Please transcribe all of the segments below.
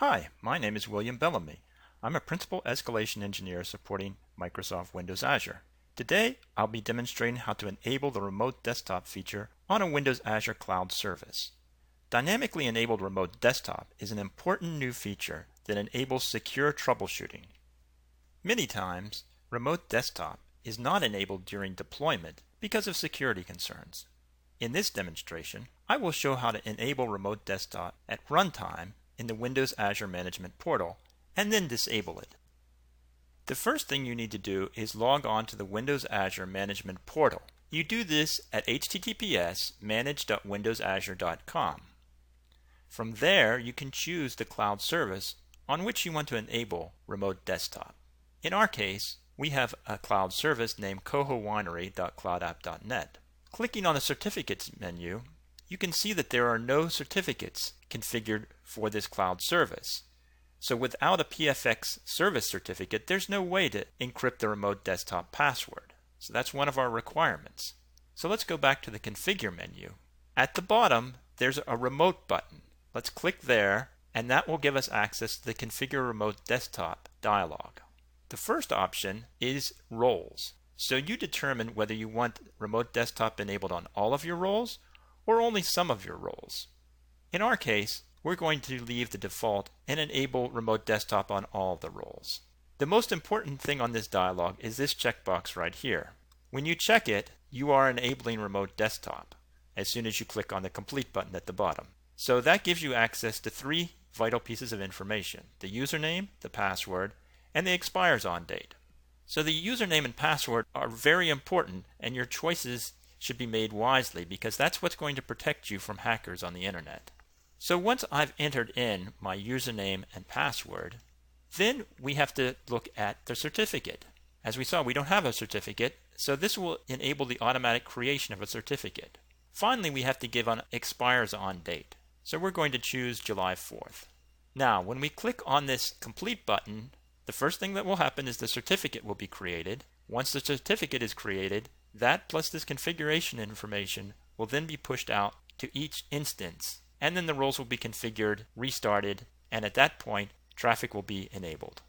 Hi, my name is William Bellamy. I'm a Principal Escalation Engineer supporting Microsoft Windows Azure. Today, I'll be demonstrating how to enable the Remote Desktop feature on a Windows Azure Cloud service. Dynamically Enabled Remote Desktop is an important new feature that enables secure troubleshooting. Many times, Remote Desktop is not enabled during deployment because of security concerns. In this demonstration, I will show how to enable Remote Desktop at runtime in the Windows Azure Management Portal and then disable it. The first thing you need to do is log on to the Windows Azure Management Portal. You do this at https manage.windowsazure.com. From there, you can choose the cloud service on which you want to enable Remote Desktop. In our case, we have a cloud service named cohowinery.cloudapp.net. Clicking on the Certificates menu, you can see that there are no certificates configured for this cloud service. So without a PFX service certificate, there's no way to encrypt the remote desktop password. So that's one of our requirements. So let's go back to the configure menu. At the bottom, there's a remote button. Let's click there, and that will give us access to the configure remote desktop dialog. The first option is roles. So you determine whether you want remote desktop enabled on all of your roles or only some of your roles. In our case, we're going to leave the default and enable remote desktop on all the roles. The most important thing on this dialog is this checkbox right here. When you check it, you are enabling remote desktop as soon as you click on the complete button at the bottom. So that gives you access to three vital pieces of information, the username, the password, and the expires on date. So the username and password are very important and your choices should be made wisely because that's what's going to protect you from hackers on the internet. So once I've entered in my username and password, then we have to look at the certificate. As we saw, we don't have a certificate, so this will enable the automatic creation of a certificate. Finally, we have to give an expires on date. So we're going to choose July 4th. Now, when we click on this complete button, the first thing that will happen is the certificate will be created. Once the certificate is created, that plus this configuration information will then be pushed out to each instance, and then the roles will be configured, restarted, and at that point, traffic will be enabled.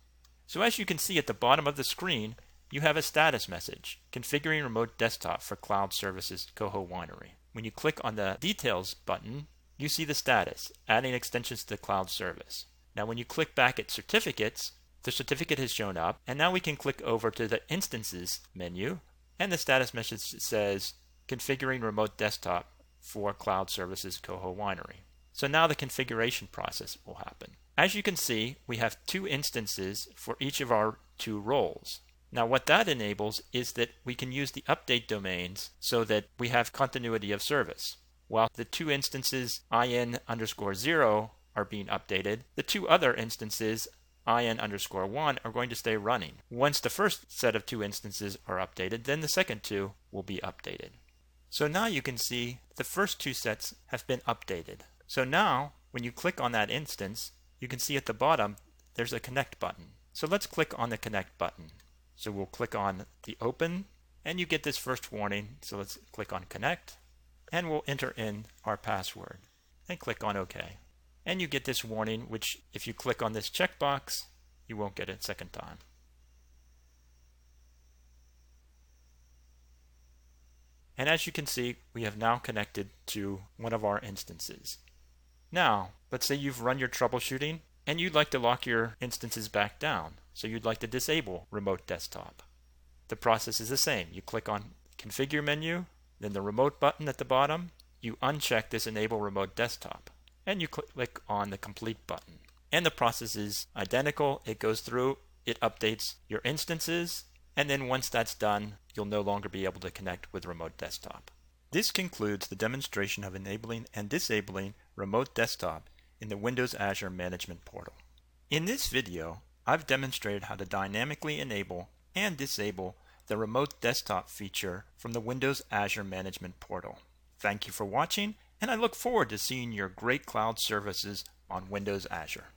So as you can see at the bottom of the screen, you have a status message, configuring remote desktop for cloud services Coho Winery. When you click on the details button, you see the status, adding extensions to the cloud service. Now when you click back at certificates, the certificate has shown up, and now we can click over to the instances menu and the status message says configuring remote desktop for cloud services Coho Winery. So now the configuration process will happen. As you can see, we have two instances for each of our two roles. Now what that enables is that we can use the update domains so that we have continuity of service. While the two instances in underscore 0 are being updated, the two other instances in underscore 1 are going to stay running. Once the first set of two instances are updated, then the second two will be updated. So now you can see the first two sets have been updated. So now, when you click on that instance, you can see at the bottom there's a connect button. So let's click on the connect button. So we'll click on the open and you get this first warning. So let's click on connect and we'll enter in our password and click on OK and you get this warning which if you click on this checkbox you won't get it second time. And as you can see, we have now connected to one of our instances. Now, let's say you've run your troubleshooting and you'd like to lock your instances back down. So you'd like to disable remote desktop. The process is the same. You click on configure menu, then the remote button at the bottom, you uncheck this enable remote desktop and you click on the complete button. And the process is identical. It goes through, it updates your instances, and then once that's done, you'll no longer be able to connect with remote desktop. This concludes the demonstration of enabling and disabling remote desktop in the Windows Azure Management Portal. In this video, I've demonstrated how to dynamically enable and disable the remote desktop feature from the Windows Azure Management Portal. Thank you for watching and I look forward to seeing your great cloud services on Windows Azure.